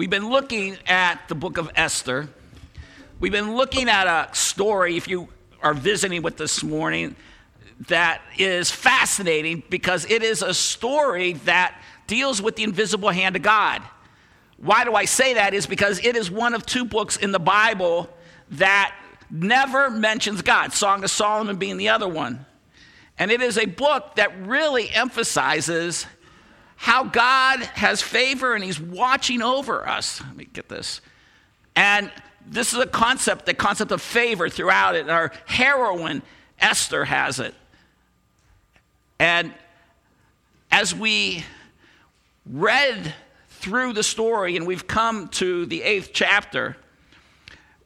We've been looking at the book of Esther. We've been looking at a story, if you are visiting with this morning, that is fascinating because it is a story that deals with the invisible hand of God. Why do I say that? Is because it is one of two books in the Bible that never mentions God, Song of Solomon being the other one. And it is a book that really emphasizes how God has favor and He's watching over us. Let me get this. And this is a concept, the concept of favor throughout it. Our heroine, Esther, has it. And as we read through the story and we've come to the eighth chapter,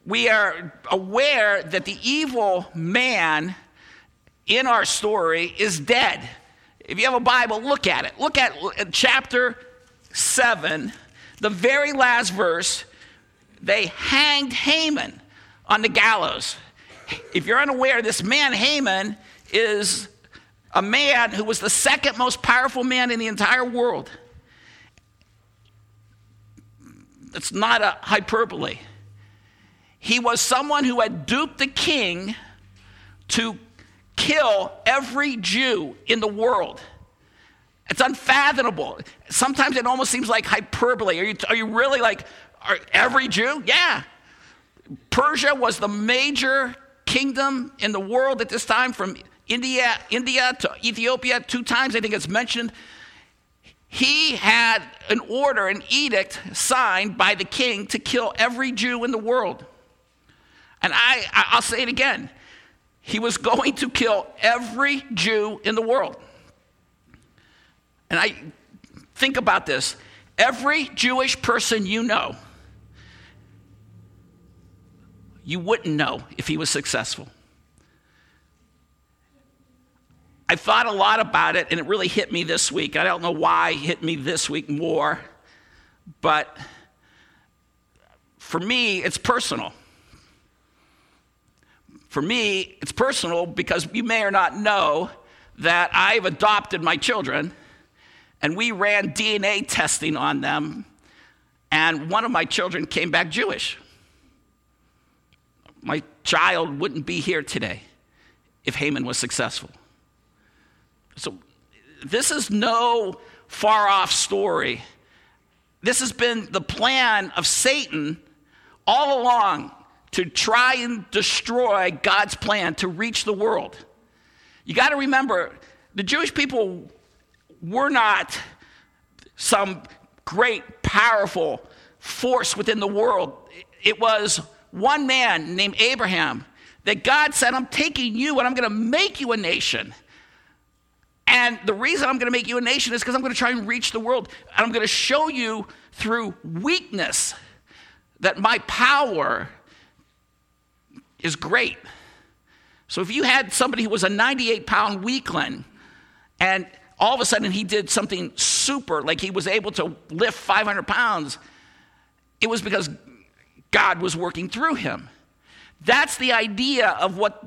we are aware that the evil man in our story is dead. If you have a Bible, look at it. Look at uh, chapter 7, the very last verse. They hanged Haman on the gallows. If you're unaware, this man, Haman, is a man who was the second most powerful man in the entire world. It's not a hyperbole. He was someone who had duped the king to kill every Jew in the world. It's unfathomable. Sometimes it almost seems like hyperbole. Are you, are you really like, are every Jew? Yeah. Persia was the major kingdom in the world at this time, from India, India to Ethiopia, two times I think it's mentioned. He had an order, an edict signed by the king to kill every Jew in the world. And I, I'll say it again he was going to kill every Jew in the world. And I think about this every Jewish person you know, you wouldn't know if he was successful. I thought a lot about it, and it really hit me this week. I don't know why it hit me this week more, but for me, it's personal. For me, it's personal because you may or not know that I've adopted my children and we ran DNA testing on them, and one of my children came back Jewish. My child wouldn't be here today if Haman was successful. So, this is no far off story. This has been the plan of Satan all along to try and destroy God's plan to reach the world. You got to remember, the Jewish people were not some great, powerful force within the world. It was one man named Abraham that God said, I'm taking you and I'm going to make you a nation. And the reason I'm going to make you a nation is because I'm going to try and reach the world. And I'm going to show you through weakness that my power is great. So if you had somebody who was a 98 pound weakling and all of a sudden he did something super, like he was able to lift 500 pounds, it was because God was working through him. That's the idea of what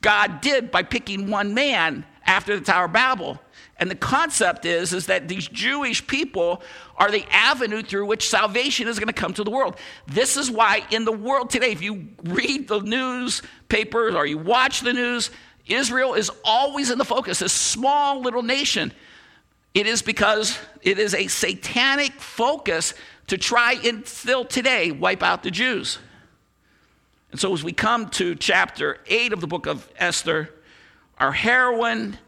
God did by picking one man after the Tower of Babel. And the concept is, is that these Jewish people are the avenue through which salvation is going to come to the world. This is why in the world today, if you read the newspapers or you watch the news, Israel is always in the focus, this small little nation. It is because it is a satanic focus to try and still today wipe out the Jews. And so as we come to chapter 8 of the book of Esther, our heroine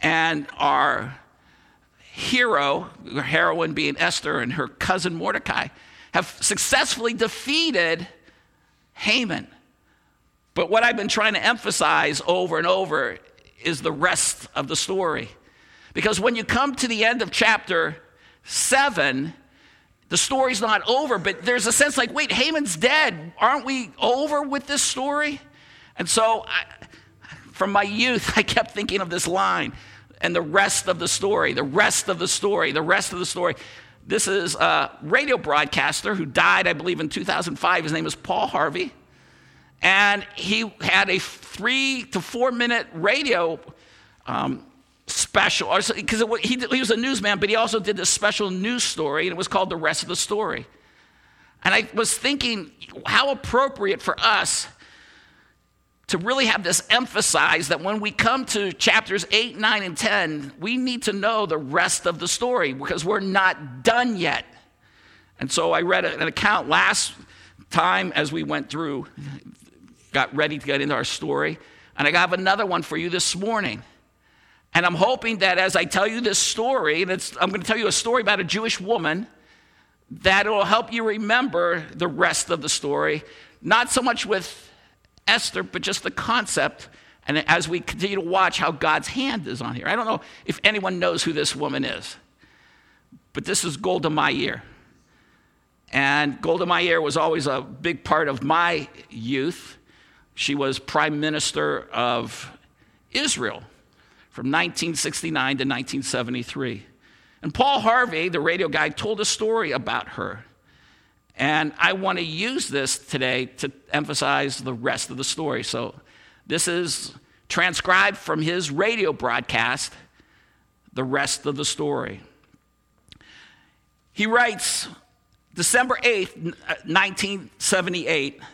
and our hero, our heroine being Esther and her cousin Mordecai, have successfully defeated Haman. But what I've been trying to emphasize over and over is the rest of the story. Because when you come to the end of chapter 7, the story's not over, but there's a sense like, wait, Haman's dead. Aren't we over with this story? And so, I, from my youth, I kept thinking of this line and the rest of the story, the rest of the story, the rest of the story. This is a radio broadcaster who died, I believe, in 2005. His name is Paul Harvey. And he had a three to four minute radio um, special, because he, he was a newsman, but he also did this special news story, and it was called The Rest of the Story. And I was thinking how appropriate for us to really have this emphasized that when we come to chapters 8, 9, and 10, we need to know the rest of the story because we're not done yet. And so I read an account last time as we went through, got ready to get into our story. And I have another one for you this morning. And I'm hoping that as I tell you this story, and I'm going to tell you a story about a Jewish woman, that it will help you remember the rest of the story. Not so much with Esther, but just the concept. And as we continue to watch how God's hand is on here, I don't know if anyone knows who this woman is, but this is Golda Meir. And Golda Meir was always a big part of my youth. She was prime minister of Israel from 1969 to 1973. And Paul Harvey, the radio guy, told a story about her. And I want to use this today to emphasize the rest of the story. So this is transcribed from his radio broadcast, the rest of the story. He writes December 8th, 1978, uh,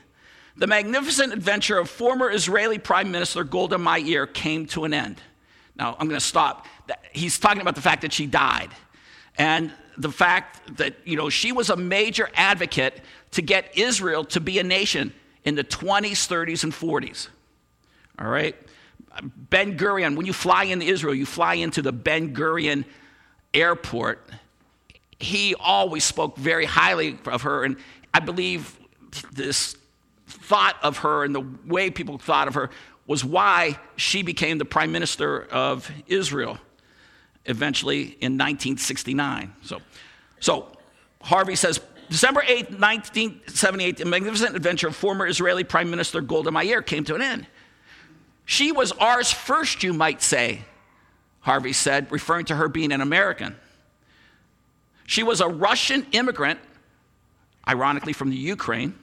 the magnificent adventure of former Israeli Prime Minister Golda Meir came to an end. Now, I'm going to stop. He's talking about the fact that she died. And the fact that, you know, she was a major advocate to get Israel to be a nation in the 20s, 30s, and 40s. All right? Ben Gurion, when you fly into Israel, you fly into the Ben Gurion airport. He always spoke very highly of her, and I believe this thought of her and the way people thought of her was why she became the prime minister of Israel eventually in 1969. So, so Harvey says, December 8, 1978, the magnificent adventure of former Israeli Prime Minister Golda Meir came to an end. She was ours first, you might say, Harvey said, referring to her being an American. She was a Russian immigrant, ironically from the Ukraine.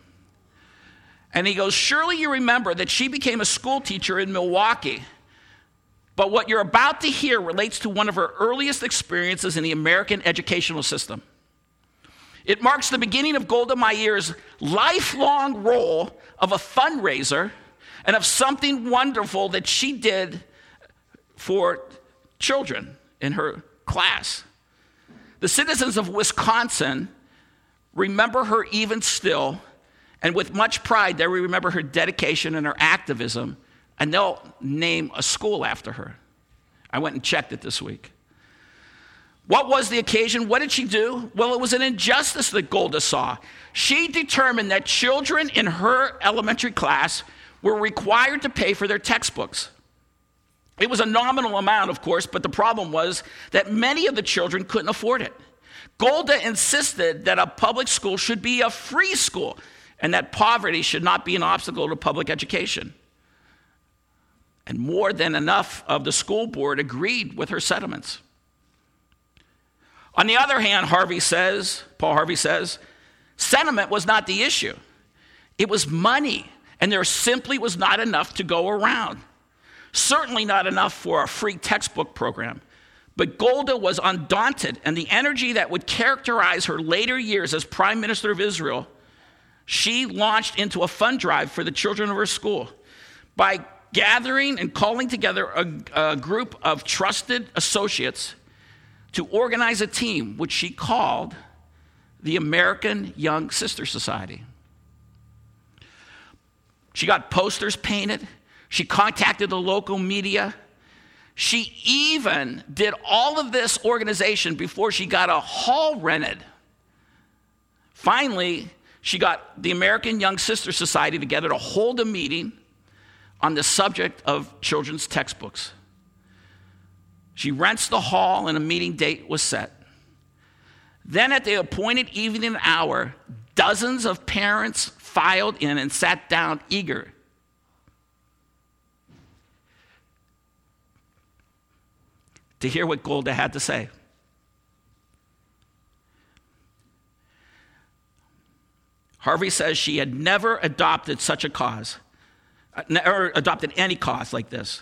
And he goes, Surely you remember that she became a school teacher in Milwaukee but what you're about to hear relates to one of her earliest experiences in the American educational system. It marks the beginning of Golda Meir's lifelong role of a fundraiser and of something wonderful that she did for children in her class. The citizens of Wisconsin remember her even still, and with much pride, they remember her dedication and her activism and they'll name a school after her. I went and checked it this week. What was the occasion? What did she do? Well, it was an injustice that Golda saw. She determined that children in her elementary class were required to pay for their textbooks. It was a nominal amount, of course, but the problem was that many of the children couldn't afford it. Golda insisted that a public school should be a free school and that poverty should not be an obstacle to public education. And more than enough of the school board agreed with her sentiments. On the other hand, Harvey says, Paul Harvey says, sentiment was not the issue. It was money, and there simply was not enough to go around. Certainly not enough for a free textbook program. But Golda was undaunted, and the energy that would characterize her later years as Prime Minister of Israel, she launched into a fund drive for the children of her school. By gathering and calling together a, a group of trusted associates to organize a team, which she called the American Young Sister Society. She got posters painted. She contacted the local media. She even did all of this organization before she got a hall rented. Finally, she got the American Young Sister Society together to hold a meeting on the subject of children's textbooks. She rents the hall, and a meeting date was set. Then, at the appointed evening hour, dozens of parents filed in and sat down eager. To hear what Golda had to say. Harvey says she had never adopted such a cause Uh, or adopted any cause like this.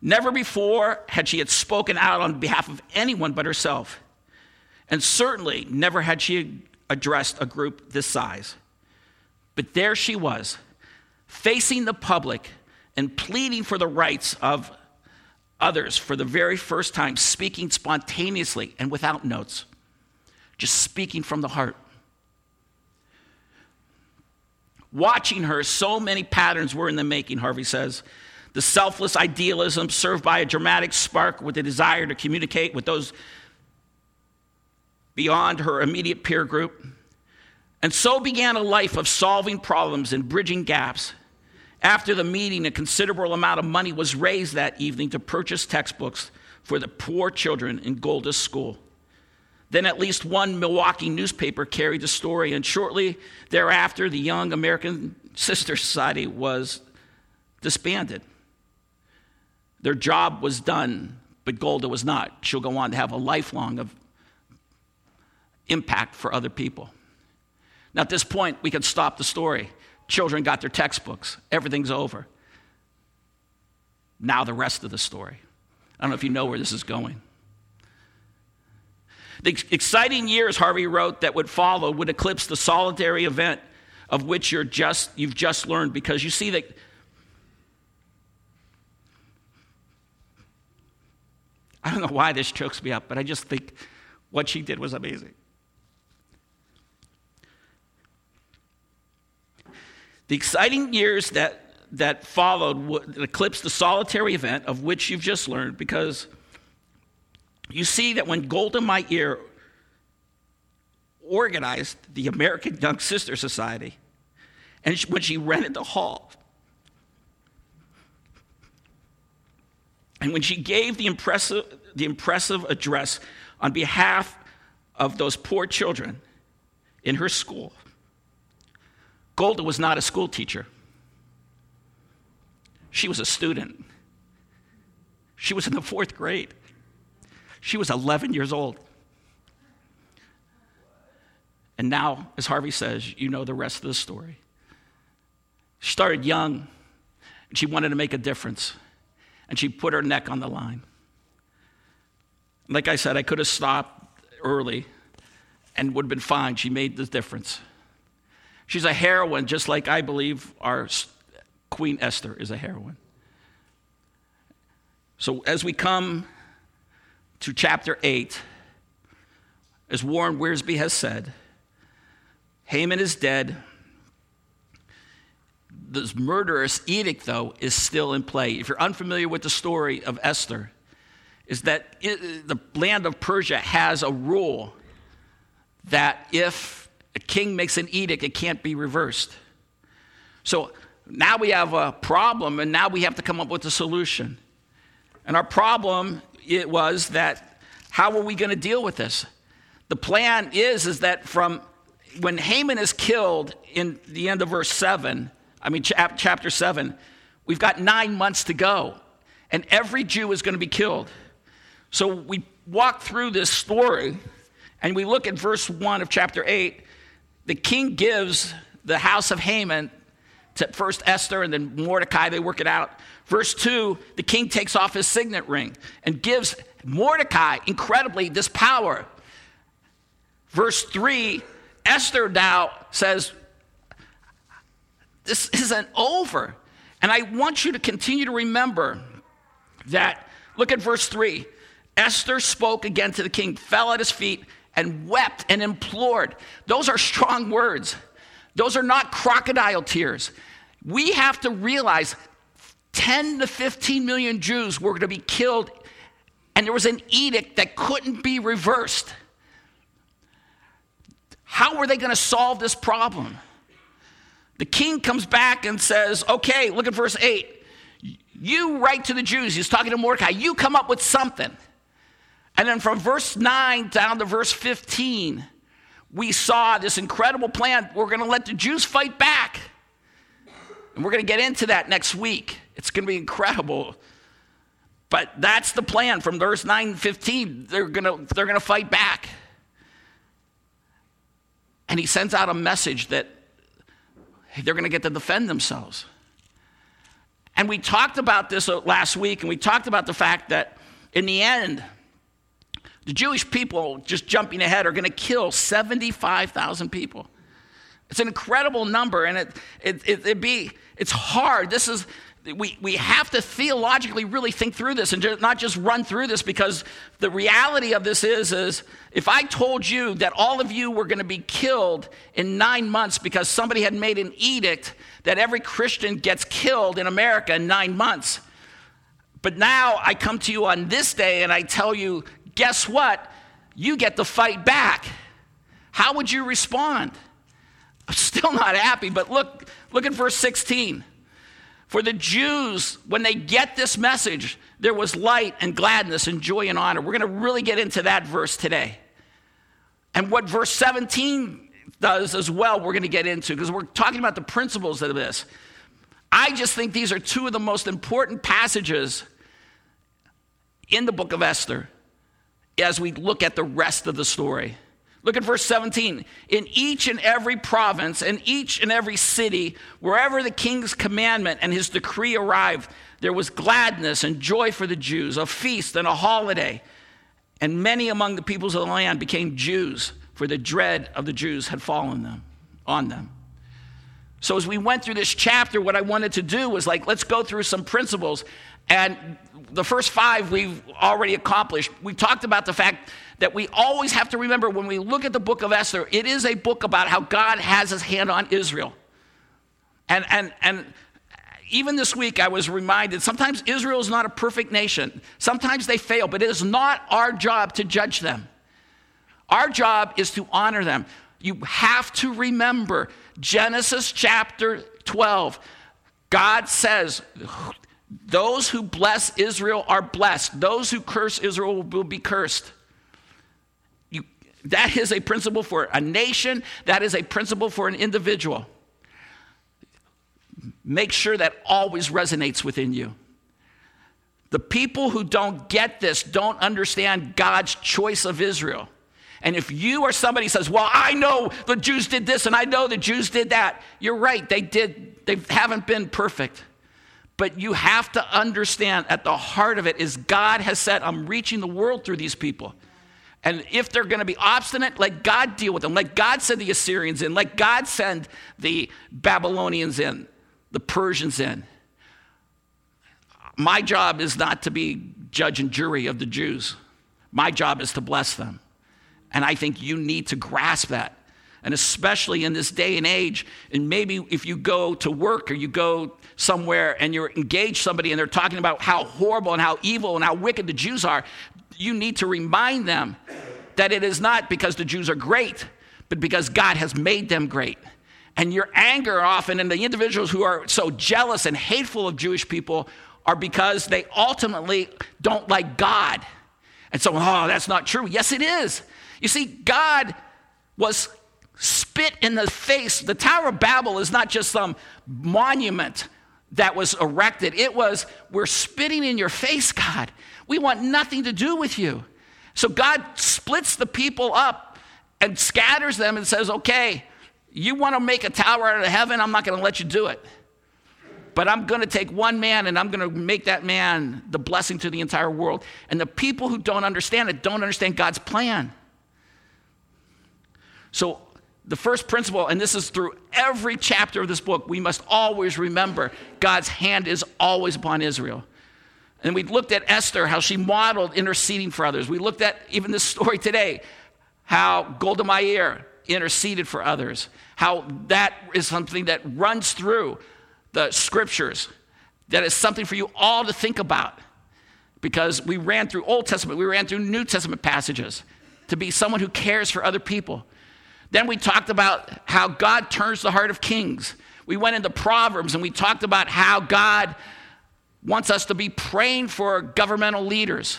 Never before had she had spoken out on behalf of anyone but herself. And certainly never had she addressed a group this size. But there she was, facing the public and pleading for the rights of others for the very first time, speaking spontaneously and without notes, just speaking from the heart. Watching her, so many patterns were in the making, Harvey says. The selfless idealism served by a dramatic spark with the desire to communicate with those beyond her immediate peer group. And so began a life of solving problems and bridging gaps after the meeting, a considerable amount of money was raised that evening to purchase textbooks for the poor children in Golda's school. Then at least one Milwaukee newspaper carried the story, and shortly thereafter, the Young American Sister Society was disbanded. Their job was done, but Golda was not. She'll go on to have a lifelong of impact for other people. Now, at this point, we can stop the story. Children got their textbooks, everything's over. Now, the rest of the story. I don't know if you know where this is going. The exciting years, Harvey wrote, that would follow would eclipse the solitary event of which you're just, you've just learned because you see that I don't know why this chokes me up, but I just think what she did was amazing. The exciting years that, that followed would eclipse the solitary event of which you've just learned because you see that when Golda Meir organized the American Young Sister Society, and when she rented the hall, and when she gave the impressive, the impressive address on behalf of those poor children in her school, Golda was not a school teacher. She was a student. She was in the fourth grade. She was 11 years old. And now, as Harvey says, you know the rest of the story. She started young, and she wanted to make a difference, and she put her neck on the line. Like I said, I could have stopped early and would have been fine. She made the difference. She's a heroine, just like I believe our Queen Esther is a heroine. So as we come to chapter 8, as Warren Wiersbe has said, Haman is dead. This murderous edict, though, is still in play. If you're unfamiliar with the story of Esther, is that it, the land of Persia has a rule that if a king makes an edict, it can't be reversed. So now we have a problem, and now we have to come up with a solution. And our problem it was that how are we going to deal with this? The plan is is that from when Haman is killed in the end of verse 7, I mean chapter 7, we've got 9 months to go and every Jew is going to be killed. So we walk through this story and we look at verse 1 of chapter 8 the king gives the house of Haman to first Esther and then Mordecai, they work it out. Verse 2, the king takes off his signet ring and gives Mordecai, incredibly, this power. Verse 3, Esther now says, This isn't over. And I want you to continue to remember that. Look at verse 3. Esther spoke again to the king, fell at his feet, and wept and implored. Those are strong words. Those are not crocodile tears. We have to realize 10 to 15 million Jews were going to be killed, and there was an edict that couldn't be reversed. How were they going to solve this problem? The king comes back and says, Okay, look at verse 8. You write to the Jews, he's talking to Mordecai, you come up with something. And then from verse 9 down to verse 15, we saw this incredible plan. We're going to let the Jews fight back. And we're going to get into that next week. It's going to be incredible. But that's the plan from verse 9 and 15. They're going to, they're going to fight back. And he sends out a message that they're going to get to defend themselves. And we talked about this uh, last week, and we talked about the fact that in the end, The Jewish people, just jumping ahead, are going to kill 75,000 people. It's an incredible number, and it, it, it, it be, it's hard. This is, we, we have to theologically really think through this and not just run through this because the reality of this is, is if I told you that all of you were going to be killed in nine months because somebody had made an edict that every Christian gets killed in America in nine months, but now I come to you on this day and I tell you, guess what? You get to fight back. How would you respond? I'm still not happy, but look, look at verse 16. For the Jews, when they get this message, there was light and gladness and joy and honor. We're going to really get into that verse today. And what verse 17 does as well, we're going to get into because we're talking about the principles of this. I just think these are two of the most important passages in the book of Esther as we look at the rest of the story. Look at verse 17. In each and every province and each and every city, wherever the king's commandment and his decree arrived, there was gladness and joy for the Jews, a feast and a holiday. And many among the peoples of the land became Jews, for the dread of the Jews had fallen them on them. So as we went through this chapter, what I wanted to do was like, let's go through some principles. And the first five we've already accomplished. We talked about the fact that we always have to remember when we look at the book of Esther, it is a book about how God has his hand on Israel. And, and, and even this week, I was reminded sometimes Israel is not a perfect nation. Sometimes they fail, but it is not our job to judge them. Our job is to honor them. You have to remember Genesis chapter 12. God says, Those who bless Israel are blessed, those who curse Israel will be cursed. That is a principle for a nation, that is a principle for an individual. Make sure that always resonates within you. The people who don't get this don't understand God's choice of Israel. And if you or somebody says, Well, I know the Jews did this and I know the Jews did that, you're right, they did, they haven't been perfect. But you have to understand at the heart of it is God has said, I'm reaching the world through these people. And if they're going to be obstinate, let God deal with them. Let God send the Assyrians in. Let God send the Babylonians in, the Persians in. My job is not to be judge and jury of the Jews. My job is to bless them. And I think you need to grasp that. And especially in this day and age, and maybe if you go to work or you go somewhere and you're engaged somebody and they're talking about how horrible and how evil and how wicked the Jews are, you need to remind them that it is not because the Jews are great, but because God has made them great. And your anger often, and the individuals who are so jealous and hateful of Jewish people, are because they ultimately don't like God. And so, oh, that's not true. Yes, it is. You see, God was spit in the face. The Tower of Babel is not just some monument that was erected, it was, we're spitting in your face, God. We want nothing to do with you. So God splits the people up and scatters them and says, okay, you want to make a tower out of heaven? I'm not going to let you do it. But I'm going to take one man and I'm going to make that man the blessing to the entire world. And the people who don't understand it don't understand God's plan. So, the first principle, and this is through every chapter of this book, we must always remember God's hand is always upon Israel. And we looked at Esther, how she modeled interceding for others. We looked at even this story today, how Golda Meir interceded for others, how that is something that runs through the scriptures, that is something for you all to think about. Because we ran through Old Testament, we ran through New Testament passages to be someone who cares for other people. Then we talked about how God turns the heart of kings. We went into Proverbs and we talked about how God wants us to be praying for governmental leaders.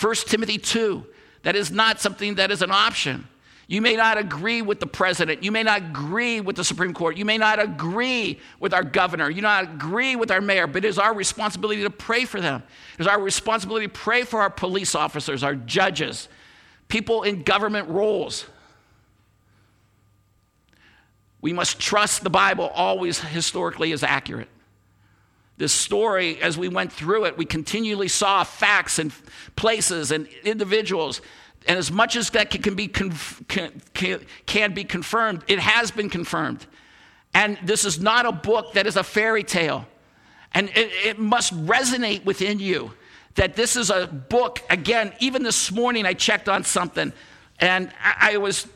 1 Timothy 2, that is not something that is an option. You may not agree with the president. You may not agree with the Supreme Court. You may not agree with our governor. You may not agree with our mayor, but it is our responsibility to pray for them. It is our responsibility to pray for our police officers, our judges, people in government roles. We must trust the Bible always historically is accurate. This story, as we went through it, we continually saw facts and places and individuals. And as much as that can be, conf- can, can be confirmed, it has been confirmed. And this is not a book that is a fairy tale. And it, it must resonate within you that this is a book. Again, even this morning I checked on something and I, I was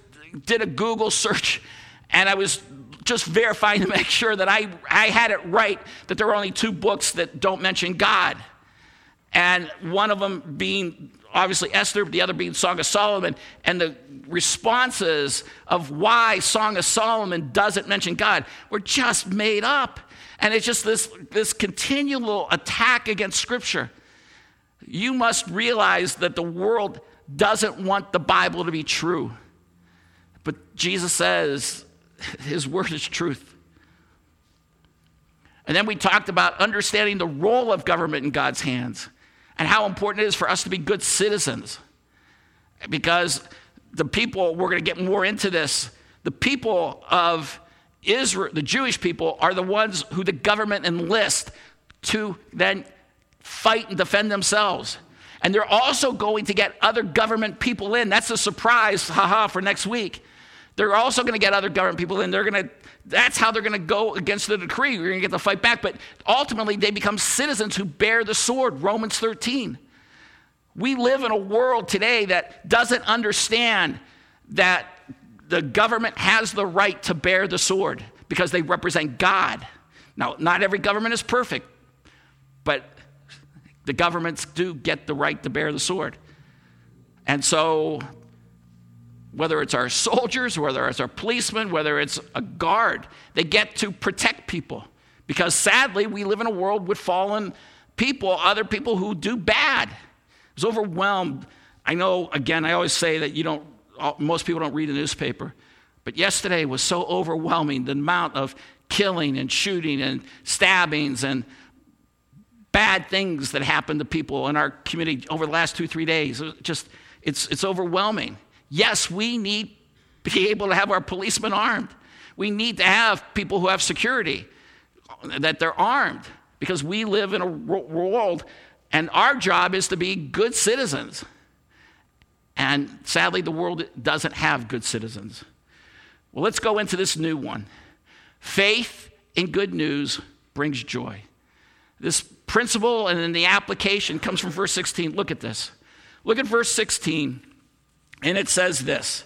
did a Google search and I was just verifying to make sure that I, I had it right that there are only two books that don't mention God. And one of them being obviously Esther, but the other being Song of Solomon. And the responses of why Song of Solomon doesn't mention God were just made up. And it's just this, this continual attack against Scripture. You must realize that the world doesn't want the Bible to be true. But Jesus says his word is truth. And then we talked about understanding the role of government in God's hands and how important it is for us to be good citizens. Because the people, we're going to get more into this, the people of Israel, the Jewish people, are the ones who the government enlists to then fight and defend themselves. And they're also going to get other government people in. That's a surprise, haha, for next week. They're also going to get other government people in. They're going to, that's how they're going to go against the decree. We're going to get to fight back. But ultimately, they become citizens who bear the sword, Romans 13. We live in a world today that doesn't understand that the government has the right to bear the sword because they represent God. Now, not every government is perfect, but the governments do get the right to bear the sword. And so whether it's our soldiers, whether it's our policemen, whether it's a guard, they get to protect people. Because sadly, we live in a world with fallen people, other people who do bad. I was overwhelmed. I know, again, I always say that you don't, most people don't read the newspaper. But yesterday was so overwhelming the amount of killing and shooting and stabbings and bad things that happened to people in our community over the last two, three days. Just, it's, it's overwhelming. Yes, we need to be able to have our policemen armed. We need to have people who have security, uh, that they're armed, because we live in a world and our job is to be good citizens. And sadly, the world doesn't have good citizens. Well, let's go into this new one. Faith in good news brings joy. This principle and then the application comes from verse 16. Look at this. Look at verse 16. And it says this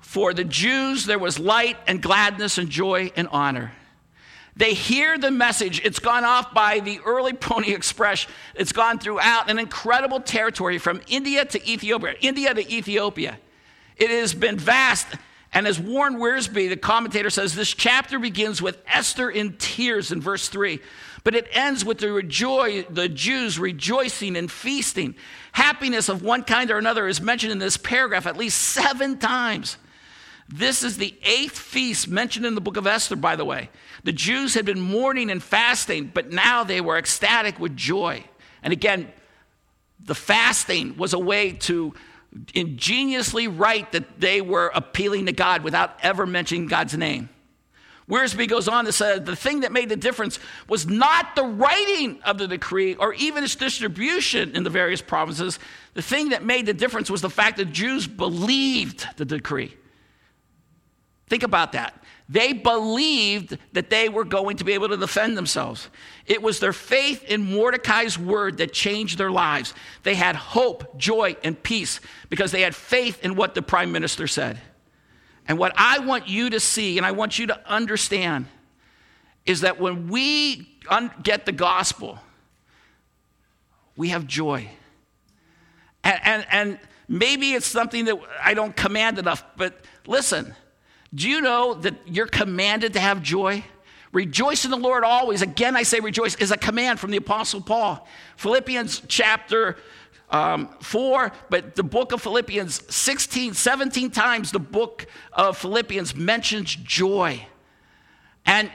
For the Jews, there was light and gladness and joy and honor. They hear the message. It's gone off by the early Pony Express. It's gone throughout an incredible territory from India to Ethiopia. India to Ethiopia. It has been vast. And as Warren Wiersbe, the commentator, says, this chapter begins with Esther in tears in verse 3. But it ends with the, rejoice, the Jews rejoicing and feasting. Happiness of one kind or another is mentioned in this paragraph at least seven times. This is the eighth feast mentioned in the book of Esther, by the way. The Jews had been mourning and fasting, but now they were ecstatic with joy. And again, the fasting was a way to ingeniously write that they were appealing to God without ever mentioning God's name. Wiersbe goes on to say the thing that made the difference was not the writing of the decree or even its distribution in the various provinces. The thing that made the difference was the fact that Jews believed the decree. Think about that. They believed that they were going to be able to defend themselves. It was their faith in Mordecai's word that changed their lives. They had hope, joy, and peace because they had faith in what the prime minister said. And what I want you to see, and I want you to understand, is that when we un- get the gospel, we have joy. And, and, and maybe it's something that I don't command enough, but listen, do you know that you're commanded to have joy? Rejoice in the Lord always. Again, I say rejoice is a command from the Apostle Paul. Philippians chapter um, 4, but the book of Philippians, 16, 17 times the book of Philippians mentions joy. And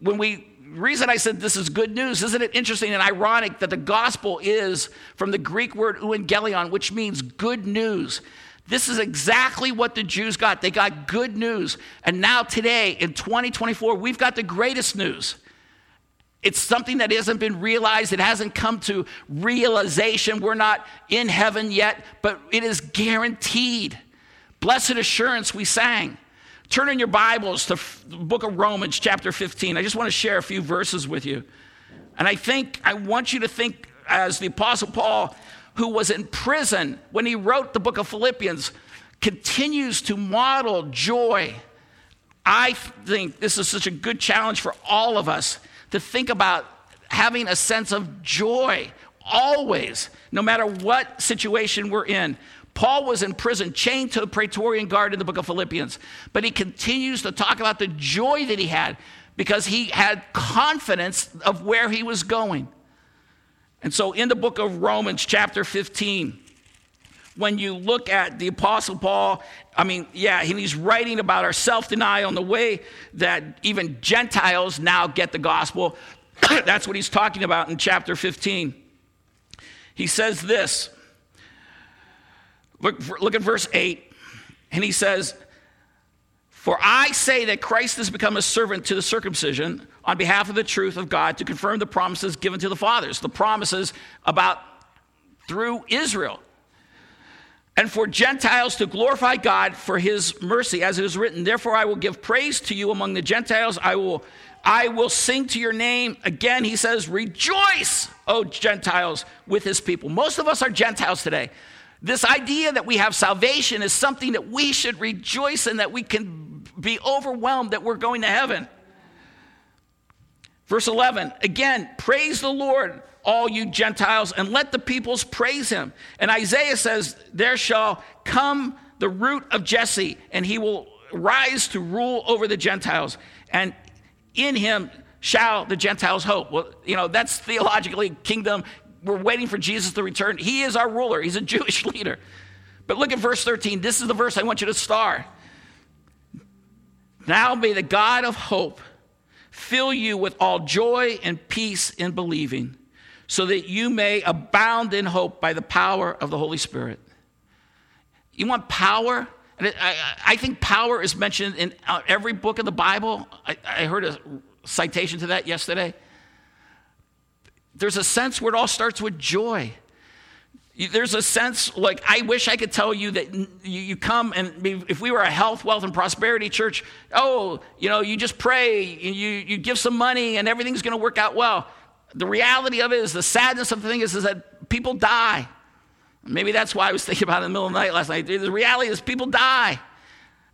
when we, reason I said this is good news, isn't it interesting and ironic that the gospel is from the Greek word euangelion, which means good news. This is exactly what the Jews got. They got good news. And now, today, in 2024, we've got the greatest news. It's something that hasn't been realized. It hasn't come to realization. We're not in heaven yet, but it is guaranteed. Blessed assurance, we sang. Turn in your Bibles to the book of Romans, chapter 15. I just want to share a few verses with you. And I think, I want you to think as the Apostle Paul, who was in prison when he wrote the book of Philippians, continues to model joy. I think this is such a good challenge for all of us to think about having a sense of joy always, no matter what situation we're in. Paul was in prison, chained to the Praetorian Guard in the book of Philippians, but he continues to talk about the joy that he had because he had confidence of where he was going. And so in the book of Romans, chapter 15, when you look at the Apostle Paul, I mean, yeah, he's writing about our self denial and the way that even Gentiles now get the gospel. That's what he's talking about in chapter 15. He says this look, look at verse 8, and he says, For I say that Christ has become a servant to the circumcision on behalf of the truth of God to confirm the promises given to the fathers, the promises about through Israel and for Gentiles to glorify God for his mercy, as it is written, Therefore I will give praise to you among the Gentiles. I will, I will sing to your name. Again, he says, Rejoice, O Gentiles, with his people. Most of us are Gentiles today. This idea that we have salvation is something that we should rejoice in, that we can be overwhelmed that we're going to heaven. Verse 11, again, praise the Lord all you Gentiles, and let the peoples praise him. And Isaiah says, There shall come the root of Jesse, and he will rise to rule over the Gentiles. And in him shall the Gentiles hope. Well, you know, that's theologically kingdom. We're waiting for Jesus to return. He is our ruler, he's a Jewish leader. But look at verse 13. This is the verse I want you to star. Now may the God of hope fill you with all joy and peace in believing so that you may abound in hope by the power of the Holy Spirit. You want power? And I, I think power is mentioned in uh, every book of the Bible. I, I heard a citation to that yesterday. There's a sense where it all starts with joy. There's a sense like I wish I could tell you that you come and if we were a health, wealth, and prosperity church, oh, you know, you just pray, you, you give some money, and everything's going to work out well the reality of it is the sadness of the thing is, is that people die. Maybe that's why I was thinking about it in the middle of the night last night. The reality is people die.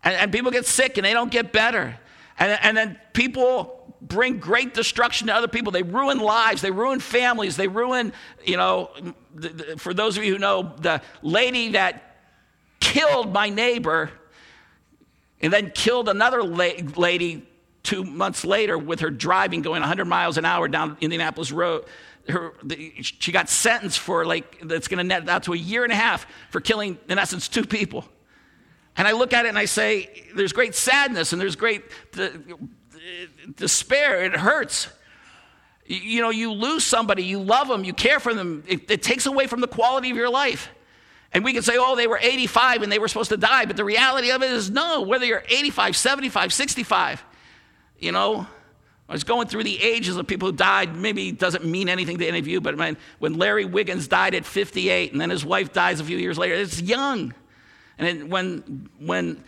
And, and people get sick and they don't get better. And, and then people bring great destruction to other people. They ruin lives, they ruin families, they ruin, you know, the, the, for those of you who know, the lady that killed my neighbor and then killed another la- lady two months later with her driving going 100 miles an hour down Indianapolis Road. Her, the, she got sentenced for like, that's going to net out to a year and a half for killing, in essence, two people. And I look at it and I say, there's great sadness and there's great despair. It hurts. You know, you lose somebody, you love them, you care for them. It, it takes away from the quality of your life. And we can say, oh, they were 85 and they were supposed to die. But the reality of it is, no, whether you're 85, 75, 65, you know, I was going through the ages of people who died. Maybe doesn't mean anything to any of you, but when, when Larry Wiggins died at 58 and then his wife dies a few years later, it's young. And when, when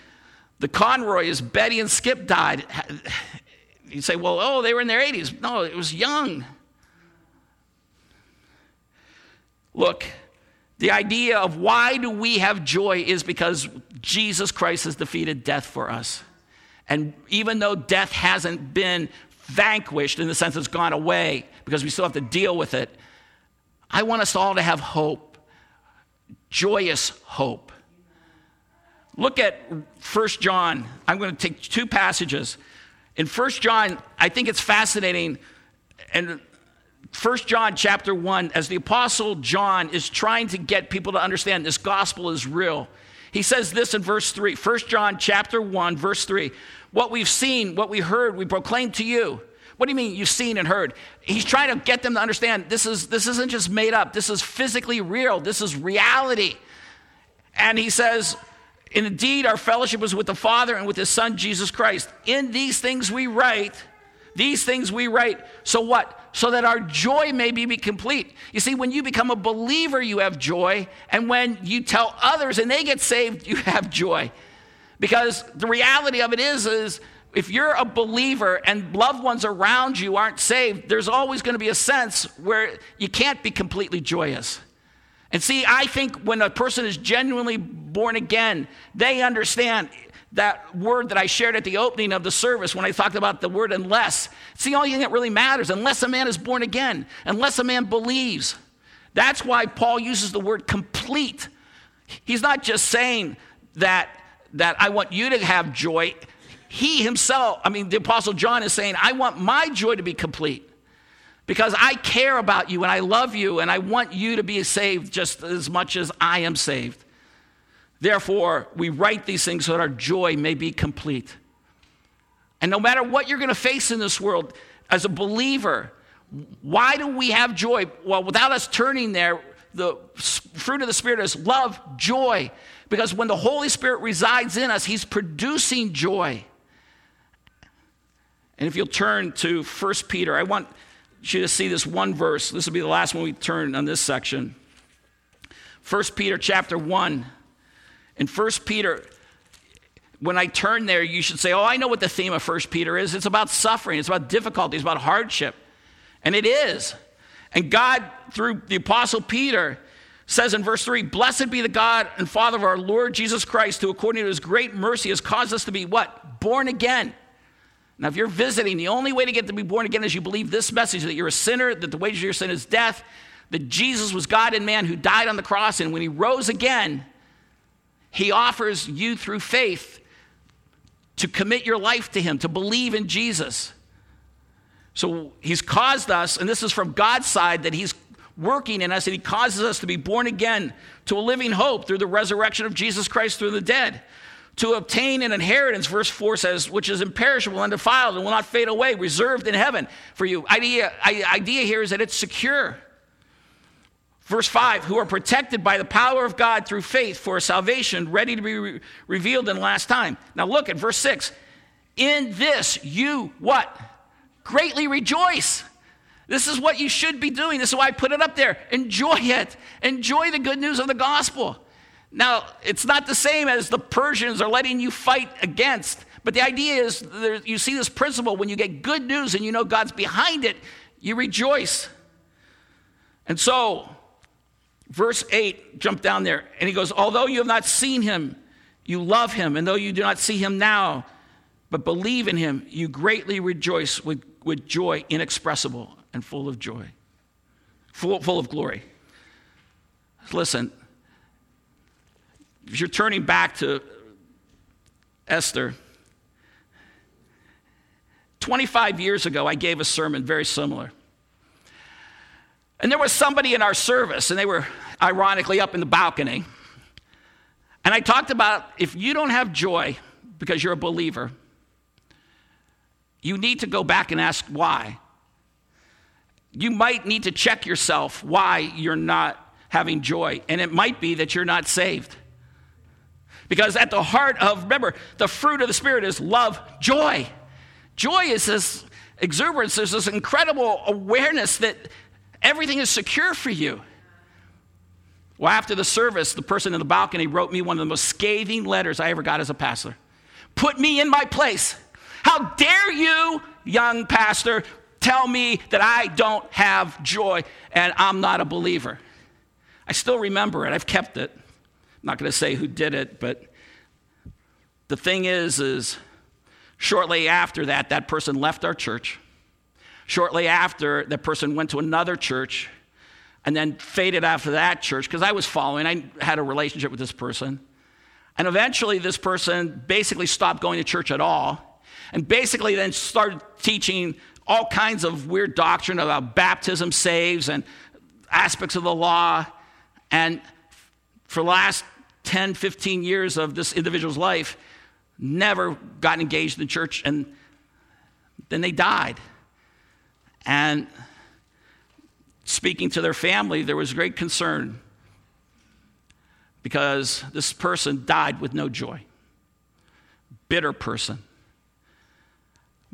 the Conroys, Betty and Skip died, you say, well, oh, they were in their 80s. No, it was young. Look, the idea of why do we have joy is because Jesus Christ has defeated death for us. And even though death hasn't been vanquished in the sense it's gone away, because we still have to deal with it, I want us all to have hope, joyous hope. Look at 1 John. I'm going to take two passages. In 1 John, I think it's fascinating. And 1 John chapter 1, as the apostle John is trying to get people to understand this gospel is real. He says this in verse 3, 1 John chapter 1, verse 3. What we've seen, what we heard, we proclaim to you. What do you mean you've seen and heard? He's trying to get them to understand this, is, this isn't just made up. This is physically real. This is reality. And he says, Indeed, our fellowship is with the Father and with his Son, Jesus Christ. In these things we write These things we write, so what? So that our joy may be complete. You see, when you become a believer, you have joy. And when you tell others and they get saved, you have joy. Because the reality of it is, is if you're a believer and loved ones around you aren't saved, there's always going to be a sense where you can't be completely joyous. And see, I think when a person is genuinely born again, they understand that word that I shared at the opening of the service when I talked about the word unless. It's the only thing that really matters. Unless a man is born again, unless a man believes. That's why Paul uses the word complete. He's not just saying that, that I want you to have joy. He himself, I mean, the Apostle John is saying, I want my joy to be complete because I care about you and I love you and I want you to be saved just as much as I am saved. Therefore, we write these things so that our joy may be complete. And no matter what you're going to face in this world, as a believer, why do we have joy? Well, without us turning there, the fruit of the Spirit is love, joy. Because when the Holy Spirit resides in us, He's producing joy. And if you'll turn to 1 Peter, I want you to see this one verse. This will be the last one we turn on this section. 1 Peter chapter 1. In 1 Peter, when I turn there, you should say, Oh, I know what the theme of 1 Peter is. It's about suffering, it's about difficulty, it's about hardship. And it is. And God, through the Apostle Peter, says in verse 3 Blessed be the God and Father of our Lord Jesus Christ, who according to his great mercy has caused us to be what? Born again. Now, if you're visiting, the only way to get to be born again is you believe this message that you're a sinner, that the wages of your sin is death, that Jesus was God and man who died on the cross, and when he rose again, he offers you through faith to commit your life to Him, to believe in Jesus. So He's caused us, and this is from God's side, that He's working in us, and He causes us to be born again to a living hope through the resurrection of Jesus Christ through the dead. To obtain an inheritance, verse 4 says, which is imperishable, undefiled, and will not fade away, reserved in heaven for you. Idea, idea here is that it's secure. Verse 5 who are protected by the power of God through faith for salvation ready to be re- revealed in the last time. Now look at verse 6. In this you what? Greatly rejoice. This is what you should be doing. This is why I put it up there. Enjoy it. Enjoy the good news of the gospel. Now, it's not the same as the Persians are letting you fight against, but the idea is you see this principle when you get good news and you know God's behind it, you rejoice. And so, Verse 8, jump down there. And he goes, Although you have not seen him, you love him. And though you do not see him now, but believe in him, you greatly rejoice with, with joy inexpressible and full of joy, full, full of glory. Listen, if you're turning back to Esther, 25 years ago, I gave a sermon very similar. And there was somebody in our service, and they were ironically up in the balcony. And I talked about if you don't have joy because you're a believer, you need to go back and ask why. You might need to check yourself why you're not having joy. And it might be that you're not saved. Because at the heart of, remember, the fruit of the Spirit is love, joy. Joy is this exuberance, there's this incredible awareness that Everything is secure for you. Well, after the service, the person in the balcony wrote me one of the most scathing letters I ever got as a pastor. Put me in my place. How dare you, young pastor, tell me that I don't have joy and I'm not a believer? I still remember it. I've kept it. I'm not going to say who did it, but the thing is is shortly after that that person left our church Shortly after, that person went to another church and then faded after that church because I was following. I had a relationship with this person. And eventually, this person basically stopped going to church at all and basically then started teaching all kinds of weird doctrine about baptism saves and aspects of the law. And for the last 10, 15 years of this individual's life, never got engaged in church. And then they died. And speaking to their family, there was great concern because this person died with no joy. Bitter person.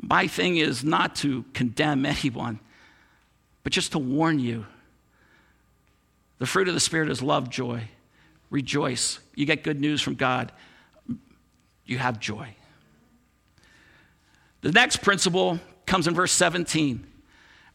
My thing is not to condemn anyone, but just to warn you. The fruit of the Spirit is love, joy, rejoice. You get good news from God, you have joy. The next principle comes in verse 17.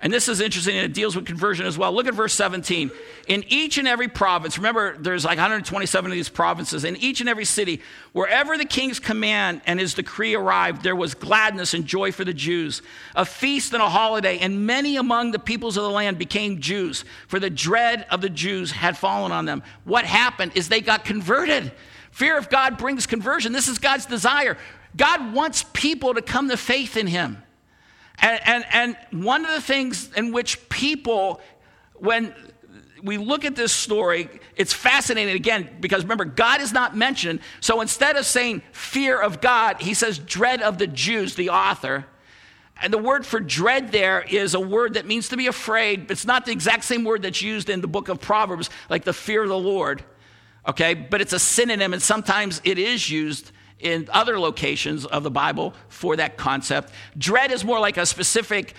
And this is interesting, and it deals with conversion as well. Look at verse 17. In each and every province, remember there's like 127 of these provinces, in each and every city, wherever the king's command and his decree arrived, there was gladness and joy for the Jews, a feast and a holiday, and many among the peoples of the land became Jews, for the dread of the Jews had fallen on them. What happened is they got converted. Fear of God brings conversion. This is God's desire. God wants people to come to faith in him. And, and, and one of the things in which people, when we look at this story, it's fascinating again because remember, God is not mentioned. So instead of saying fear of God, he says dread of the Jews, the author. And the word for dread there is a word that means to be afraid. It's not the exact same word that's used in the book of Proverbs, like the fear of the Lord, okay? But it's a synonym, and sometimes it is used in other locations of the Bible for that concept. Dread is more like a specific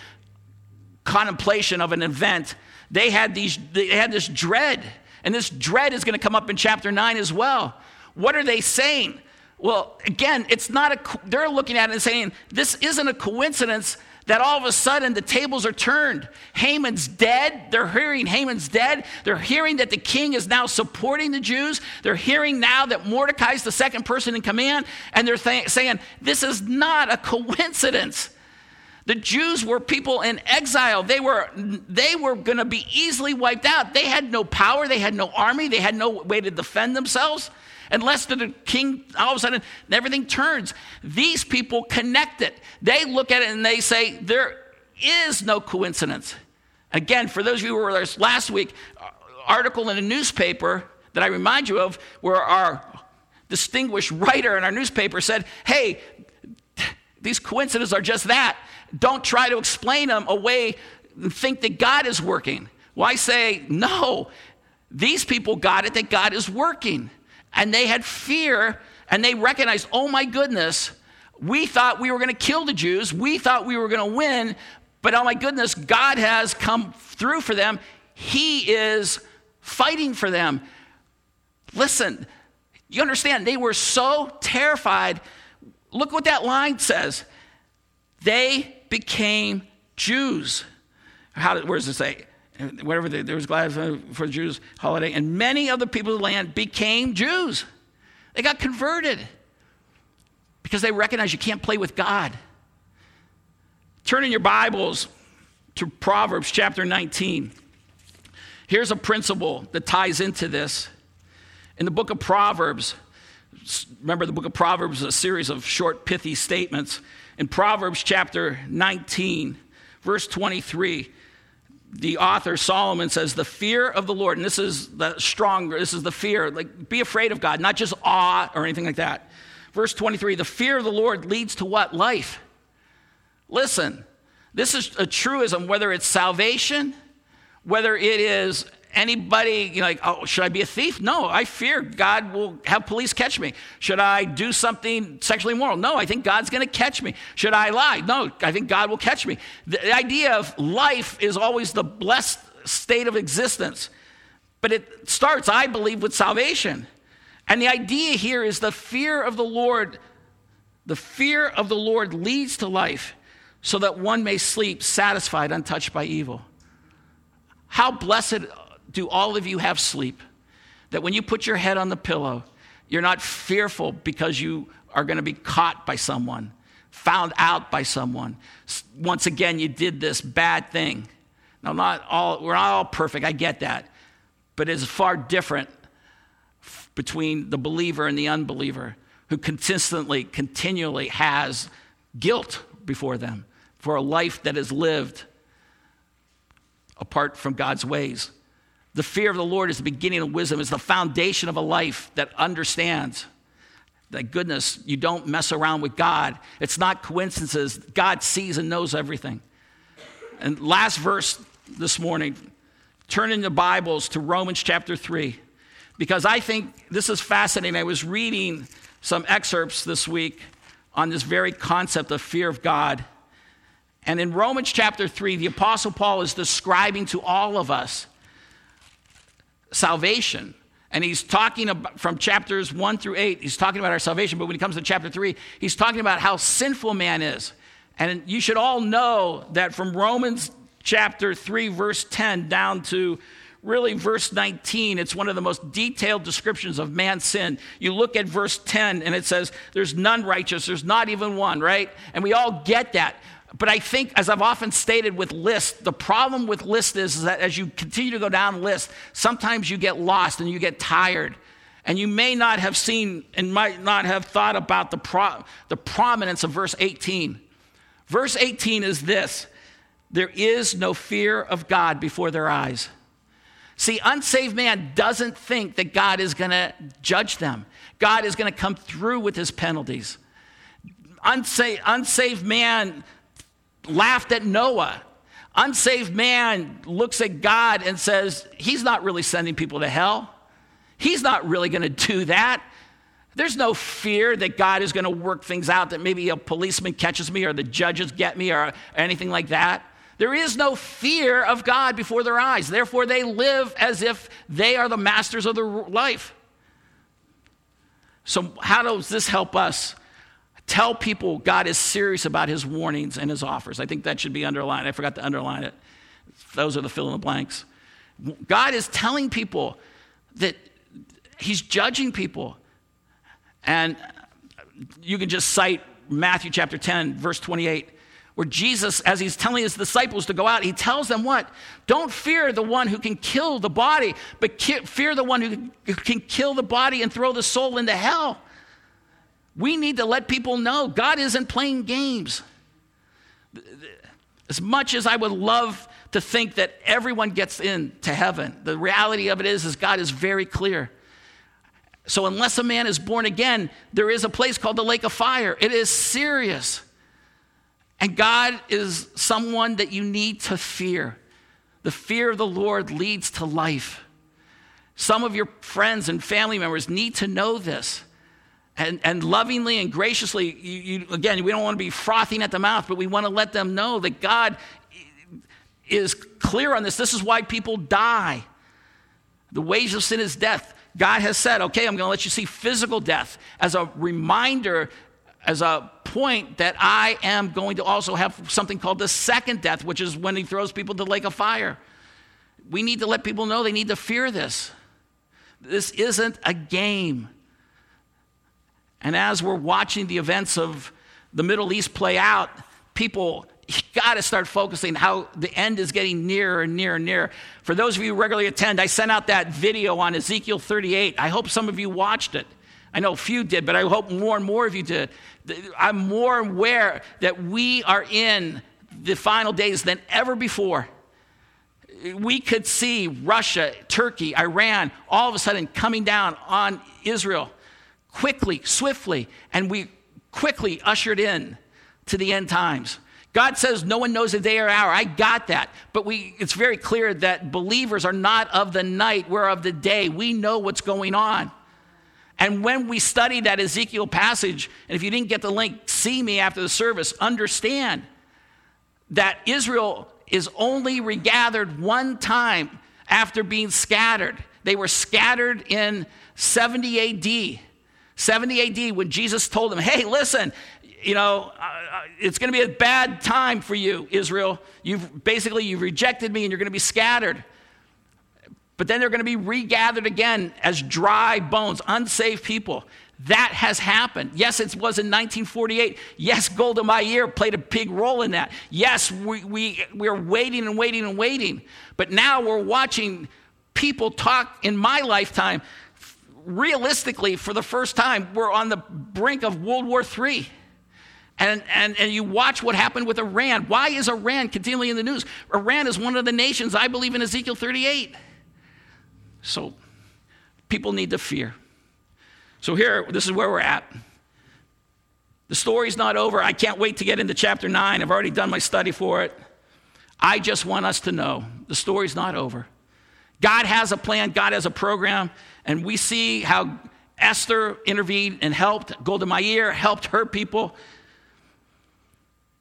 contemplation of an event. They had, these, they had this dread, and this dread is going to come up in chapter 9 as well. What are they saying? Well, again, it's not a, they're looking at it and saying, this isn't a coincidence that all of a sudden the tables are turned. Haman's dead. They're hearing Haman's dead. They're hearing that the king is now supporting the Jews. They're hearing now that Mordecai is the second person in command. And they're th- saying, this is not a coincidence. The Jews were people in exile. They were, they were going to be easily wiped out. They had no power, they had no army, they had no way to defend themselves. Unless the king, all of a sudden, everything turns. These people connect it. They look at it and they say, there is no coincidence. Again, for those of you who were there last week, uh, article in a newspaper that I remind you of, where our distinguished writer in our newspaper said, hey, these coincidences are just that. Don't try to explain them away and think that God is working. Why well, say, no, these people got it that God is working and they had fear and they recognized, oh my goodness, we thought we were going to kill the Jews. We thought we were going to win, but oh my goodness, God has come through for them. He is fighting for them. Listen, you understand, they were so terrified. Look what that line says. They became Jews. How, where does it say? Whatever they, there was glad uh, for, for the Jews holiday, and many of the people of the land became Jews. They got converted because they recognized you can't play with God. Turn in your Bibles to Proverbs chapter 19. Here's a principle that ties into this. In the book of Proverbs, remember the book of Proverbs is a series of short, pithy statements. In Proverbs chapter 19, verse 23, the author Solomon says, the fear of the Lord, and this is the stronger, this is the fear, like be afraid of God, not just awe or anything like that. Verse 23, the fear of the Lord leads to what? Life. Listen, this is a truism, whether it's salvation, whether it is anybody, you know, like, oh, should I be a thief? No, I fear God will have police catch me. Should I do something sexually immoral? No, I think God's going to catch me. Should I lie? No, I think God will catch me. The idea of life is always the blessed state of existence. But it starts, I believe, with salvation. And the idea here is the fear of the Lord. The fear of the Lord leads to life so that one may sleep satisfied, untouched by evil. How blessed do all of you have sleep? That when you put your head on the pillow, you're not fearful because you are going to be caught by someone, found out by someone. Once again, you did this bad thing. Now, not all, we're not all perfect, I get that. But it's far different between the believer and the unbeliever who consistently, continually has guilt before them for a life that is lived apart from God's ways. The fear of the Lord is the beginning of wisdom, it's the foundation of a life that understands that goodness, you don't mess around with God. It's not coincidences. God sees and knows everything. And last verse this morning, turn in the Bibles to Romans chapter 3, because I think this is fascinating. I was reading some excerpts this week on this very concept of fear of God. And in Romans chapter 3, the Apostle Paul is describing to all of us salvation. And he's talking about from chapters 1 through 8, he's talking about our salvation. But when he comes to chapter 3, he's talking about how sinful man is. And you should all know that from Romans chapter 3, verse 10 down to really verse 19, it's one of the most detailed descriptions of man's sin. You look at verse 10 and it says, There's none righteous, there's not even one, right? And we all get that. But I think, as I've often stated with list, the problem with list is, is that as you continue to go down list, sometimes you get lost and you get tired. And you may not have seen and might not have thought about the, pro- the prominence of verse 18. Verse 18 is this there is no fear of God before their eyes. See, unsaved man doesn't think that God is going to judge them. God is going to come through with his penalties. Unsaved, unsaved man laughed at Noah. Unsaved man looks at God and says, He's not really sending people to hell. He's not really going to do that. There's no fear that God is going to work things out, that maybe a policeman catches me or the judges get me or anything like that. There is no fear of God before their eyes. Therefore, they live as if they are the masters of their life. So, how does this help us? Tell people God is serious about his warnings and his offers. I think that should be underlined. I forgot to underline it. Those are the fill in the blanks. God is telling people that he's judging people. And you can just cite Matthew chapter 10, verse 28, where Jesus, as he's telling his disciples to go out, he tells them what? Don't fear the one who can kill the body, but fear the one who can kill the body and throw the soul into hell. We need to let people know God isn't playing games. As much as I would love to think that everyone gets into heaven, the reality of it is, is God is very clear. So, unless a man is born again, there is a place called the lake of fire. It is serious. And God is someone that you need to fear. The fear of the Lord leads to life. Some of your friends and family members need to know this. And, and lovingly and graciously, you, you, again, we don't want to be frothing at the mouth, but we want to let them know that God is clear on this. This is why people die. The wage of sin is death. God has said, okay, I'm going to let you see physical death as a reminder, as a point that I am going to also have something called the second death, which is when he throws people to the lake of fire. We need to let people know they need to fear this. This isn't a game. And as we're watching the events of the Middle East play out, people got to start focusing how the end is getting nearer and nearer and nearer. For those of you who regularly attend, I sent out that video on Ezekiel 38. I hope some of you watched it. I know a few did, but I hope more and more of you did. I'm more aware that we are in the final days than ever before. We could see Russia, Turkey, Iran all of a sudden coming down on Israel quickly, swiftly, and we quickly ushered in to the end times. God says no one knows the day or hour. I got that. But we, it's very clear that believers are not of the night, we're of the day. We know what's going on. And when we study that Ezekiel passage, and if you didn't get the link, see me after the service, understand that Israel is only regathered one time after being scattered. They were scattered in 70 AD. 70 AD when Jesus told them, hey, listen, you know, uh, uh it's going to be a bad time for you, Israel. You've basically you've rejected me and you're going to be scattered. But then they're going to be regathered again as dry bones, unsaved people. That has happened. Yes, it was in 1948. Yes, Golda Meir played a big role in that. Yes, we, we, we're waiting and waiting and waiting. But now we're watching people talk in my lifetime realistically, for the first time, we're on the brink of World War III. And, and, and you watch what happened with Iran. Why is Iran continually in the news? Iran is one of the nations, I believe, in Ezekiel 38. So people need to fear. So here, this is where we're at. The story's not over. I can't wait to get into chapter 9. I've already done my study for it. I just want us to know the story's not over. God has a plan, God has a program, and we see how Esther intervened and helped. Golda Meir helped her people.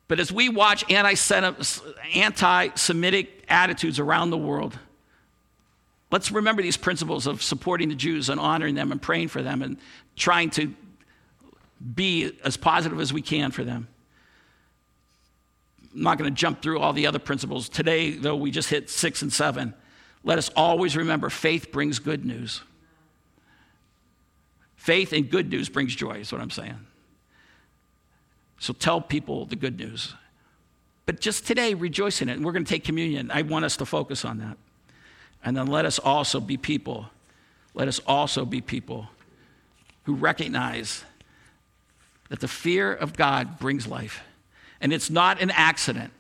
But as we watch anti Semitic attitudes around the world, let's remember these principles of supporting the Jews and honoring them and praying for them and trying to be as positive as we can for them. I'm not going to jump through all the other principles. Today, though, we just hit six and seven. Let us always remember faith brings good news. Faith in good news brings joy, is what I'm saying. So tell people the good news. But just today, rejoice in it. And we're going to take communion. I want us to focus on that. And then let us also be people. Let us also be people who recognize that the fear of God brings life. And it's not an accident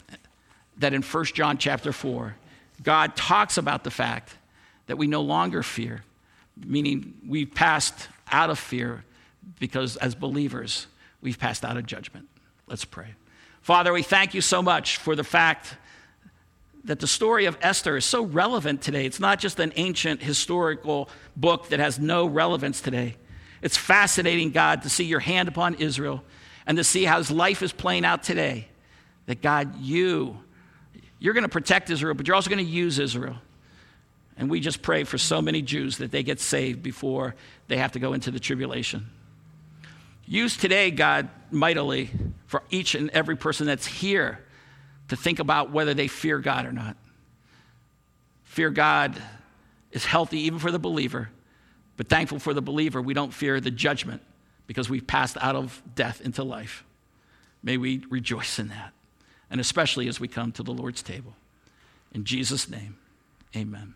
that in 1 John chapter 4, God talks about the fact that we no longer fear, meaning we've passed out of fear because as believers, we've passed out of judgment. Let's pray. Father, we thank you so much for the fact that the story of Esther is so relevant today. It's not just an ancient historical book that has no relevance today. It's fascinating, God, to see your hand upon Israel and to see how his life is playing out today. That God, you, you're going to protect Israel, but you're also going to use Israel. And we just pray for so many Jews that they get saved before they have to go into the tribulation. Use today, God, mightily for each and every person that's here to think about whether they fear God or not. Fear God is healthy even for the believer, but thankful for the believer, we don't fear the judgment because we've passed out of death into life. May we rejoice in that, and especially as we come to the Lord's table. In Jesus' name, amen.